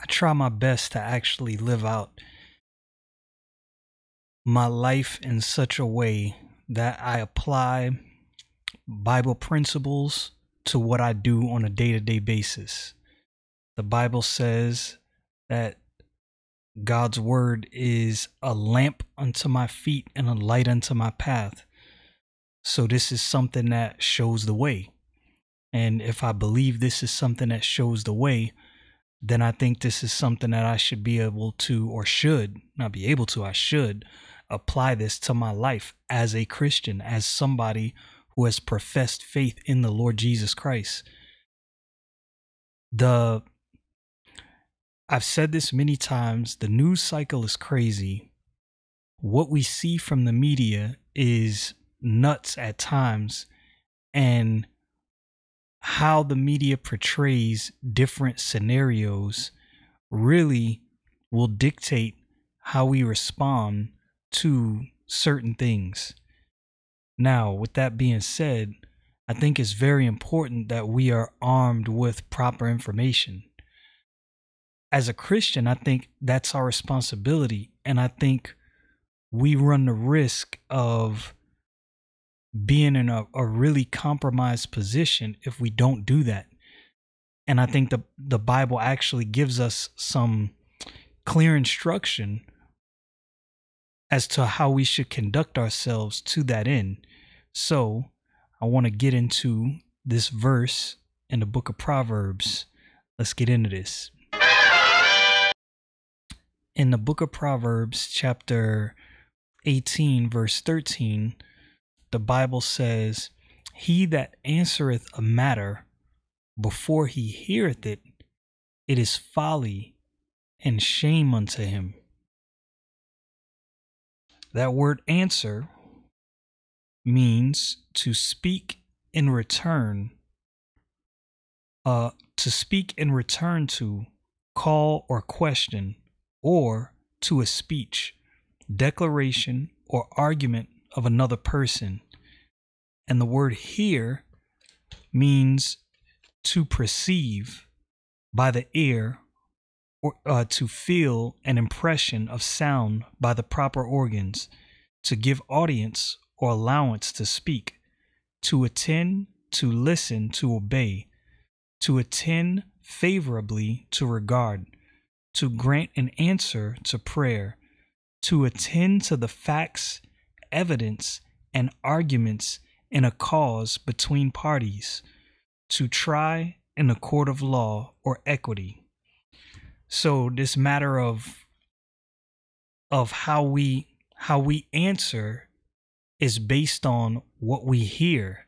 I try my best to actually live out my life in such a way that I apply Bible principles to what I do on a day to day basis. The Bible says that God's word is a lamp unto my feet and a light unto my path. So, this is something that shows the way. And if I believe this is something that shows the way, then I think this is something that I should be able to, or should not be able to, I should apply this to my life as a Christian, as somebody who has professed faith in the Lord Jesus Christ. The I've said this many times, the news cycle is crazy. What we see from the media is nuts at times and how the media portrays different scenarios really will dictate how we respond to certain things. Now, with that being said, I think it's very important that we are armed with proper information. As a Christian, I think that's our responsibility. And I think we run the risk of being in a, a really compromised position if we don't do that. And I think the the Bible actually gives us some clear instruction as to how we should conduct ourselves to that end. So, I want to get into this verse in the book of Proverbs. Let's get into this. In the book of Proverbs, chapter 18, verse 13, the Bible says, He that answereth a matter before he heareth it, it is folly and shame unto him. That word answer means to speak in return, uh, to speak in return to, call or question, or to a speech, declaration, or argument of another person. And the word hear means to perceive by the ear or uh, to feel an impression of sound by the proper organs, to give audience or allowance to speak, to attend, to listen, to obey, to attend favorably to regard, to grant an answer to prayer, to attend to the facts evidence and arguments in a cause between parties, to try in a court of law or equity. So this matter of of how we how we answer is based on what we hear.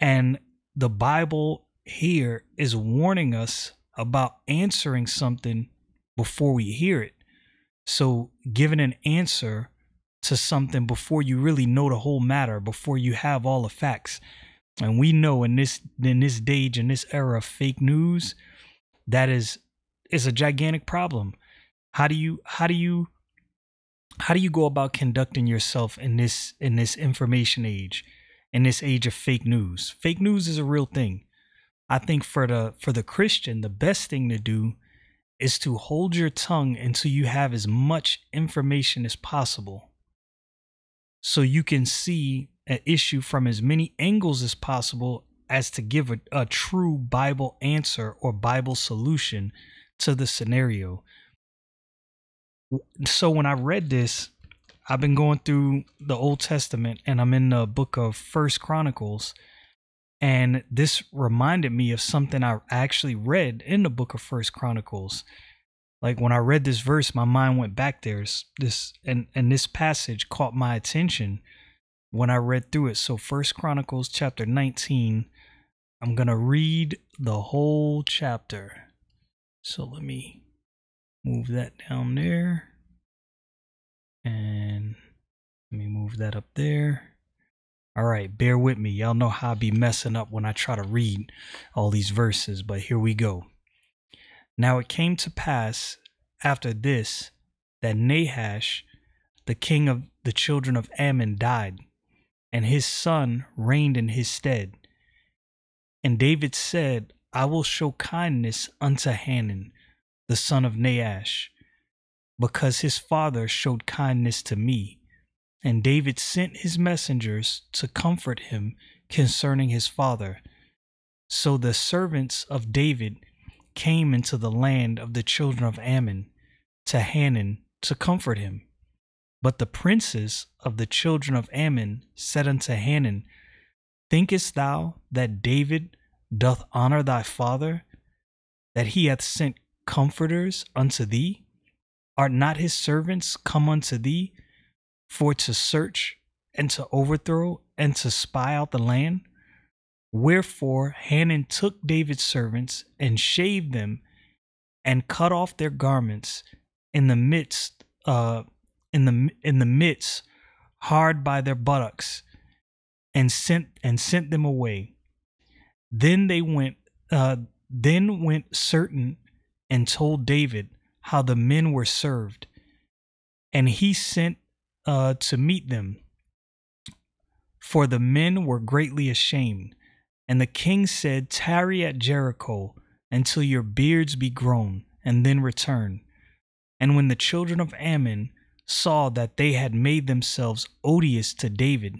And the Bible here is warning us about answering something before we hear it. So giving an answer to something before you really know the whole matter, before you have all the facts. And we know in this in this age, in this era of fake news, that is is a gigantic problem. How do you how do you how do you go about conducting yourself in this in this information age, in this age of fake news? Fake news is a real thing. I think for the for the Christian, the best thing to do is to hold your tongue until you have as much information as possible so you can see an issue from as many angles as possible as to give a, a true Bible answer or Bible solution to the scenario. So when I read this, I've been going through the Old Testament and I'm in the book of First Chronicles. And this reminded me of something I actually read in the book of First Chronicles like when I read this verse, my mind went back there. This and and this passage caught my attention when I read through it. So First Chronicles chapter 19, I'm to read the whole chapter. So let me move that down there. And let me move that up there. All right, bear with me. Y'all know how I be messing up when I try to read all these verses, but here we go. Now it came to pass after this that Nahash, the king of the children of Ammon, died, and his son reigned in his stead. And David said, I will show kindness unto Hanun, the son of Nahash, because his father showed kindness to me. And David sent his messengers to comfort him concerning his father. So the servants of David came into the land of the children of Ammon to Hanun to comfort him. But the princes of the children of Ammon said unto Hanun, Thinkest thou that David doth honor thy father, that he hath sent comforters unto thee? Art not his servants come unto thee for to search and to overthrow and to spy out the land? Wherefore Hanun took David's servants and shaved them and cut off their garments in the midst uh in the in the midst hard by their buttocks and sent and sent them away. Then they went uh then went certain and told David how the men were served and he sent uh to meet them for the men were greatly ashamed and the king said, Tarry at Jericho until your beards be grown, and then return. And when the children of Ammon saw that they had made themselves odious to David,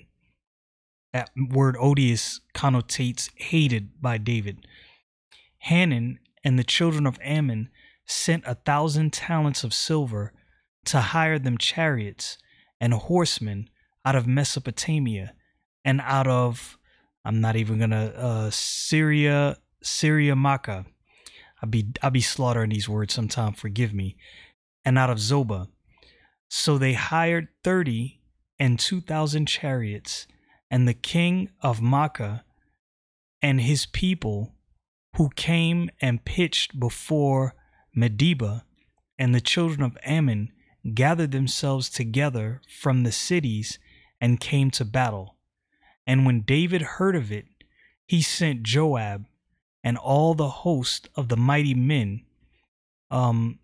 that word odious connotates hated by David. Hanun and the children of Ammon sent a thousand talents of silver to hire them chariots and horsemen out of Mesopotamia and out of I'm not even gonna uh Syria Syria Maachah. I'll be I'll be slaughtering these words sometime, forgive me. And out of Zobah, So they hired thirty and two thousand chariots, and the king of Maachah and his people who came and pitched before Medeba, and the children of Ammon gathered themselves together from the cities and came to battle. And when David heard of it, he sent Joab and all the host of the mighty men. Um,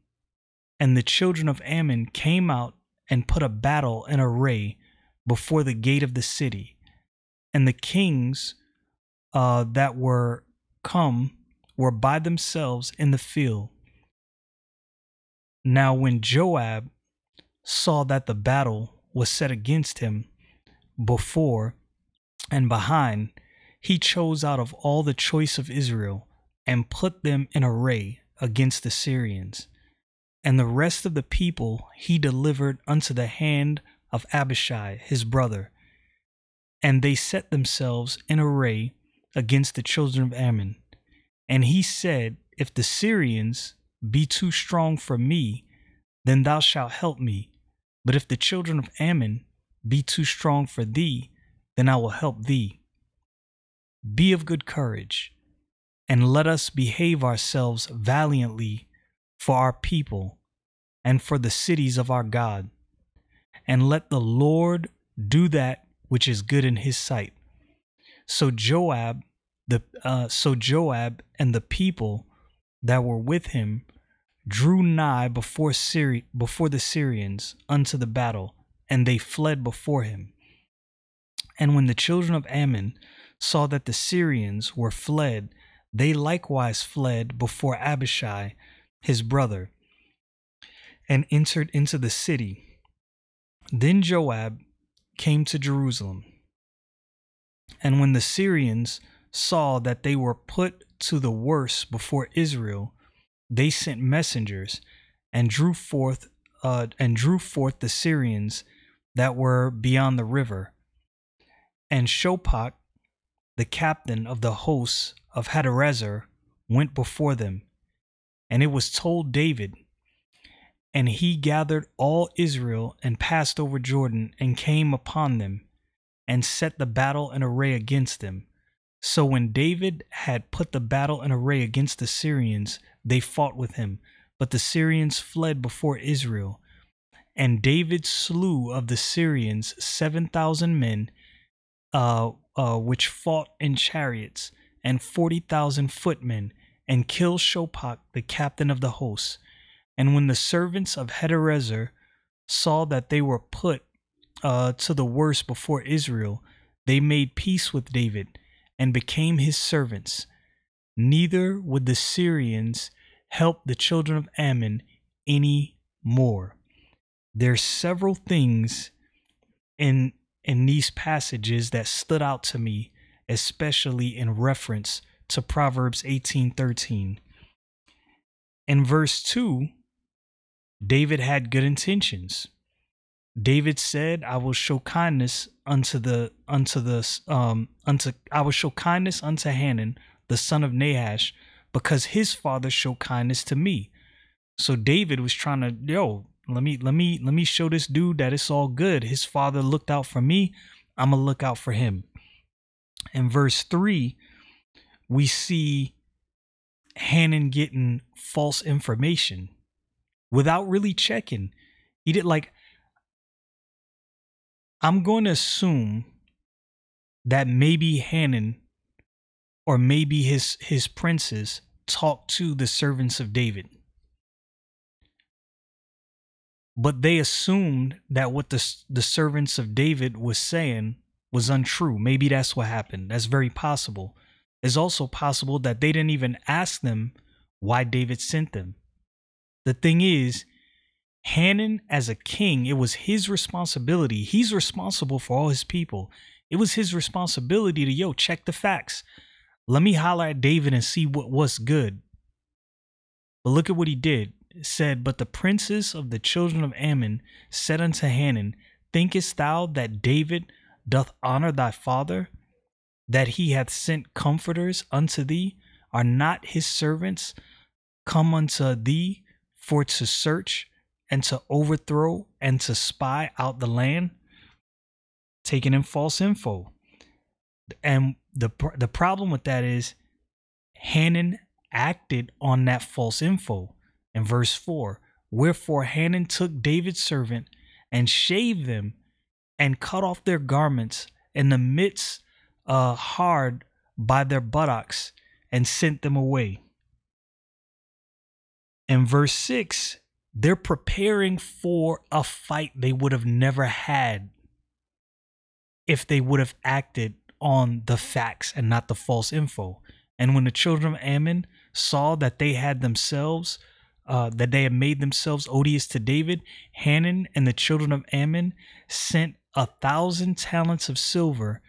and the children of Ammon came out and put a battle in array before the gate of the city. And the kings uh, that were come were by themselves in the field. Now, when Joab saw that the battle was set against him before, and behind, he chose out of all the choice of Israel and put them in array against the Syrians. And the rest of the people he delivered unto the hand of Abishai his brother. And they set themselves in array against the children of Ammon. And he said, If the Syrians be too strong for me, then thou shalt help me. But if the children of Ammon be too strong for thee, then I will help thee. Be of good courage, and let us behave ourselves valiantly for our people and for the cities of our God. And let the Lord do that which is good in his sight. So Joab, the uh, so Joab and the people that were with him drew nigh before Syri- before the Syrians unto the battle, and they fled before him. And when the children of Ammon saw that the Syrians were fled, they likewise fled before Abishai, his brother, and entered into the city. Then Joab came to Jerusalem. And when the Syrians saw that they were put to the worse before Israel, they sent messengers and drew forth uh, and drew forth the Syrians that were beyond the river and Shophach, the captain of the hosts of Hadarezer, went before them. And it was told David, and he gathered all Israel and passed over Jordan and came upon them. and set the battle in array against them. So when David had put the battle in array against the Syrians, they fought with him, but the Syrians fled before Israel. And David slew of the Syrians seven thousand men, uh, uh, which fought in chariots, and forty thousand footmen, and killed Shobach, the captain of the host. And when the servants of Hadarezer saw that they were put uh, to the worse before Israel, they made peace with David and became his servants. Neither would the Syrians help the children of Ammon any more. There's several things in in these passages that stood out to me, especially in reference to Proverbs 18:13. In verse 2, David had good intentions. David said, "I will show kindness unto the unto the um unto I will show kindness unto Hanun, the son of Nahash, because his father showed kindness to me." So David was trying to, yo, let me let me let me show this dude that it's all good. His father looked out for me. I'm gonna look out for him. In verse three, we see Hanun getting false information without really checking. He did like I'm going to assume that maybe Hanun or maybe his his princes talked to the servants of David. But they assumed that what the the servants of David was saying was untrue. Maybe that's what happened. That's very possible. It's also possible that they didn't even ask them why David sent them. The thing is, Hanun, as a king, it was his responsibility. He's responsible for all his people. It was his responsibility to, yo, check the facts. Let me holler at David and see what was good. But look at what he did. Said, But the princes of the children of Ammon said unto Hanun, Thinkest thou that David doth honor thy father, that he hath sent comforters unto thee? Are not his servants come unto thee for to search and to overthrow and to spy out the land, taking in false info. And the the problem with that is Hanun acted on that false info. In verse 4, wherefore Hanun took David's servant and shaved them and cut off their garments in the midst uh, hard by their buttocks and sent them away. In verse 6, they're preparing for a fight they would have never had if they would have acted on the facts and not the false info. And when the children of Ammon saw that they had themselves, uh, that they had made themselves odious to David, Hanun and the children of Ammon sent a thousand talents of silver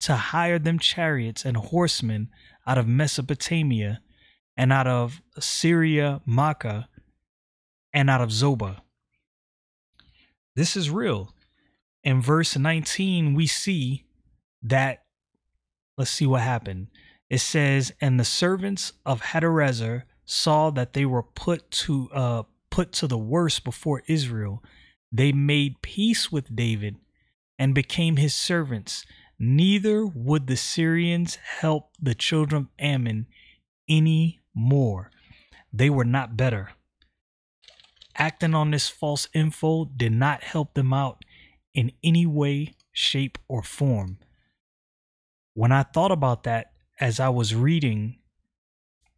to hire them chariots and horsemen out of Mesopotamia and out of Syria, Maachah, and out of Zobah. This is real. In verse 19, we see that, let's see what happened. It says, And the servants of Hadarezer saw that they were put to uh put to the worst before Israel. They made peace with David and became his servants. Neither would the Syrians help the children of Ammon any more. They were not better acting on this false info did not help them out in any way, shape, or form. When I thought about that as I was reading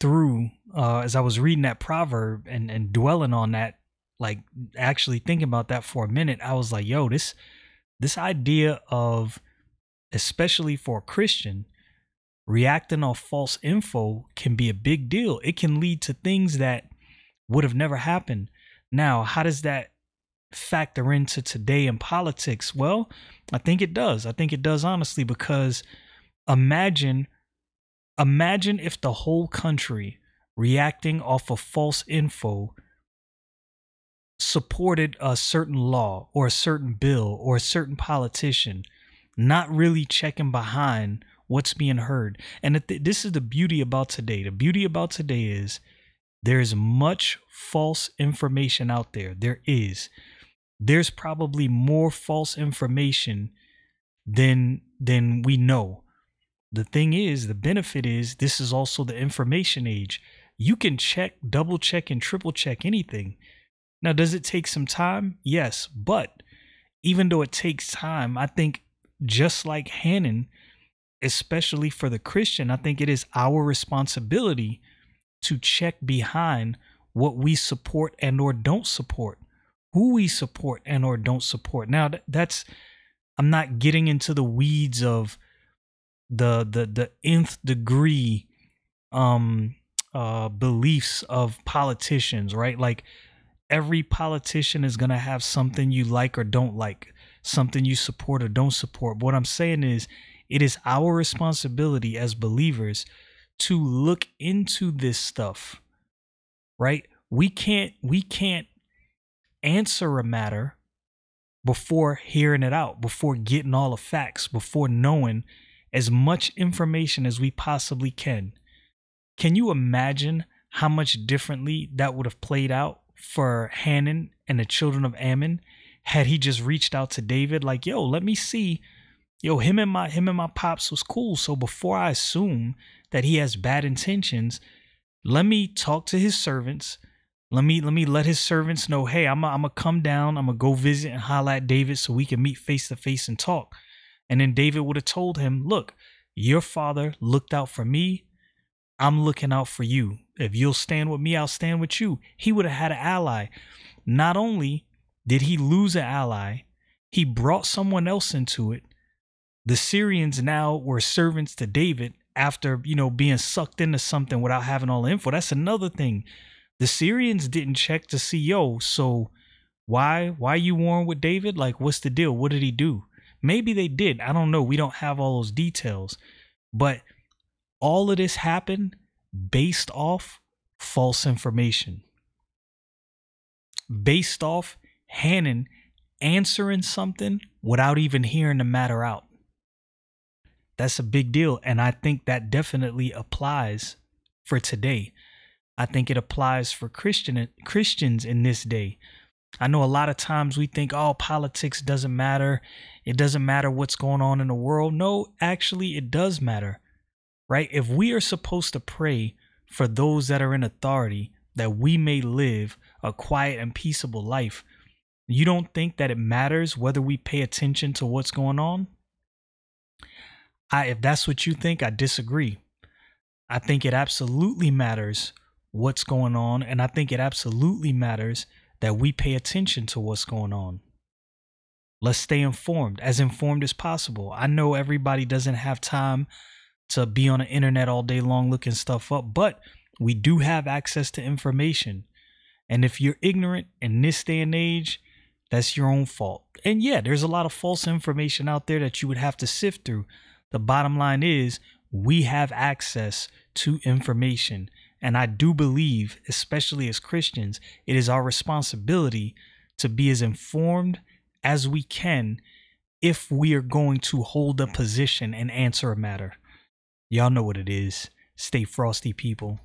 through, uh, as I was reading that proverb and, and dwelling on that, like actually thinking about that for a minute, I was like, yo, this this idea of especially for a Christian, reacting on false info can be a big deal. It can lead to things that would have never happened. Now, how does that factor into today in politics? Well, I think it does. I think it does honestly because imagine imagine if the whole country reacting off of false info supported a certain law or a certain bill or a certain politician, not really checking behind what's being heard. And this is the beauty about today. The beauty about today is there's much false information out there. There is. There's probably more false information than than we know. The thing is, the benefit is this is also the information age. You can check, double check, and triple check anything. Now, does it take some time? Yes, but even though it takes time, I think just like Hanun, especially for the Christian, I think it is our responsibility to check behind what we support and or don't support, who we support and or don't support. Now that's I'm not getting into the weeds of the the the nth degree um uh beliefs of politicians, right? Like every politician is going to have something you like or don't like, something you support or don't support. But what I'm saying is it is our responsibility as believers to look into this stuff right we can't we can't answer a matter before hearing it out before getting all the facts before knowing as much information as we possibly can can you imagine how much differently that would have played out for Hanun and the children of Ammon had he just reached out to David like yo let me see yo him and my him and my pops was cool so before I assume that he has bad intentions, let me talk to his servants. Let me let me let his servants know, hey, I'm gonna come down, I'm gonna go visit and holla at David so we can meet face to face and talk. And then David would have told him, look, your father looked out for me. I'm looking out for you. If you'll stand with me, I'll stand with you. He would have had an ally. Not only did he lose an ally, he brought someone else into it. The Syrians now were servants to David, after you know being sucked into something without having all the info. That's another thing. The Syrians didn't check to see yo. So why why you warring with David? Like what's the deal? What did he do? Maybe they did. I don't know. We don't have all those details. But all of this happened based off false information. Based off Hanun answering something without even hearing the matter out. That's a big deal. And I think that definitely applies for today. I think it applies for Christian Christians in this day. I know a lot of times we think, oh, politics doesn't matter. It doesn't matter what's going on in the world. No, actually, it does matter, right? If we are supposed to pray for those that are in authority that we may live a quiet and peaceable life, you don't think that it matters whether we pay attention to what's going on? I if that's what you think, I disagree. I think it absolutely matters what's going on and I think it absolutely matters that we pay attention to what's going on. Let's stay informed, as informed as possible. I know everybody doesn't have time to be on the internet all day long looking stuff up, but we do have access to information. And if you're ignorant in this day and age, that's your own fault. And yeah, there's a lot of false information out there that you would have to sift through. The bottom line is we have access to information. And I do believe, especially as Christians, it is our responsibility to be as informed as we can if we are going to hold a position and answer a matter. Y'all know what it is. Stay frosty, people.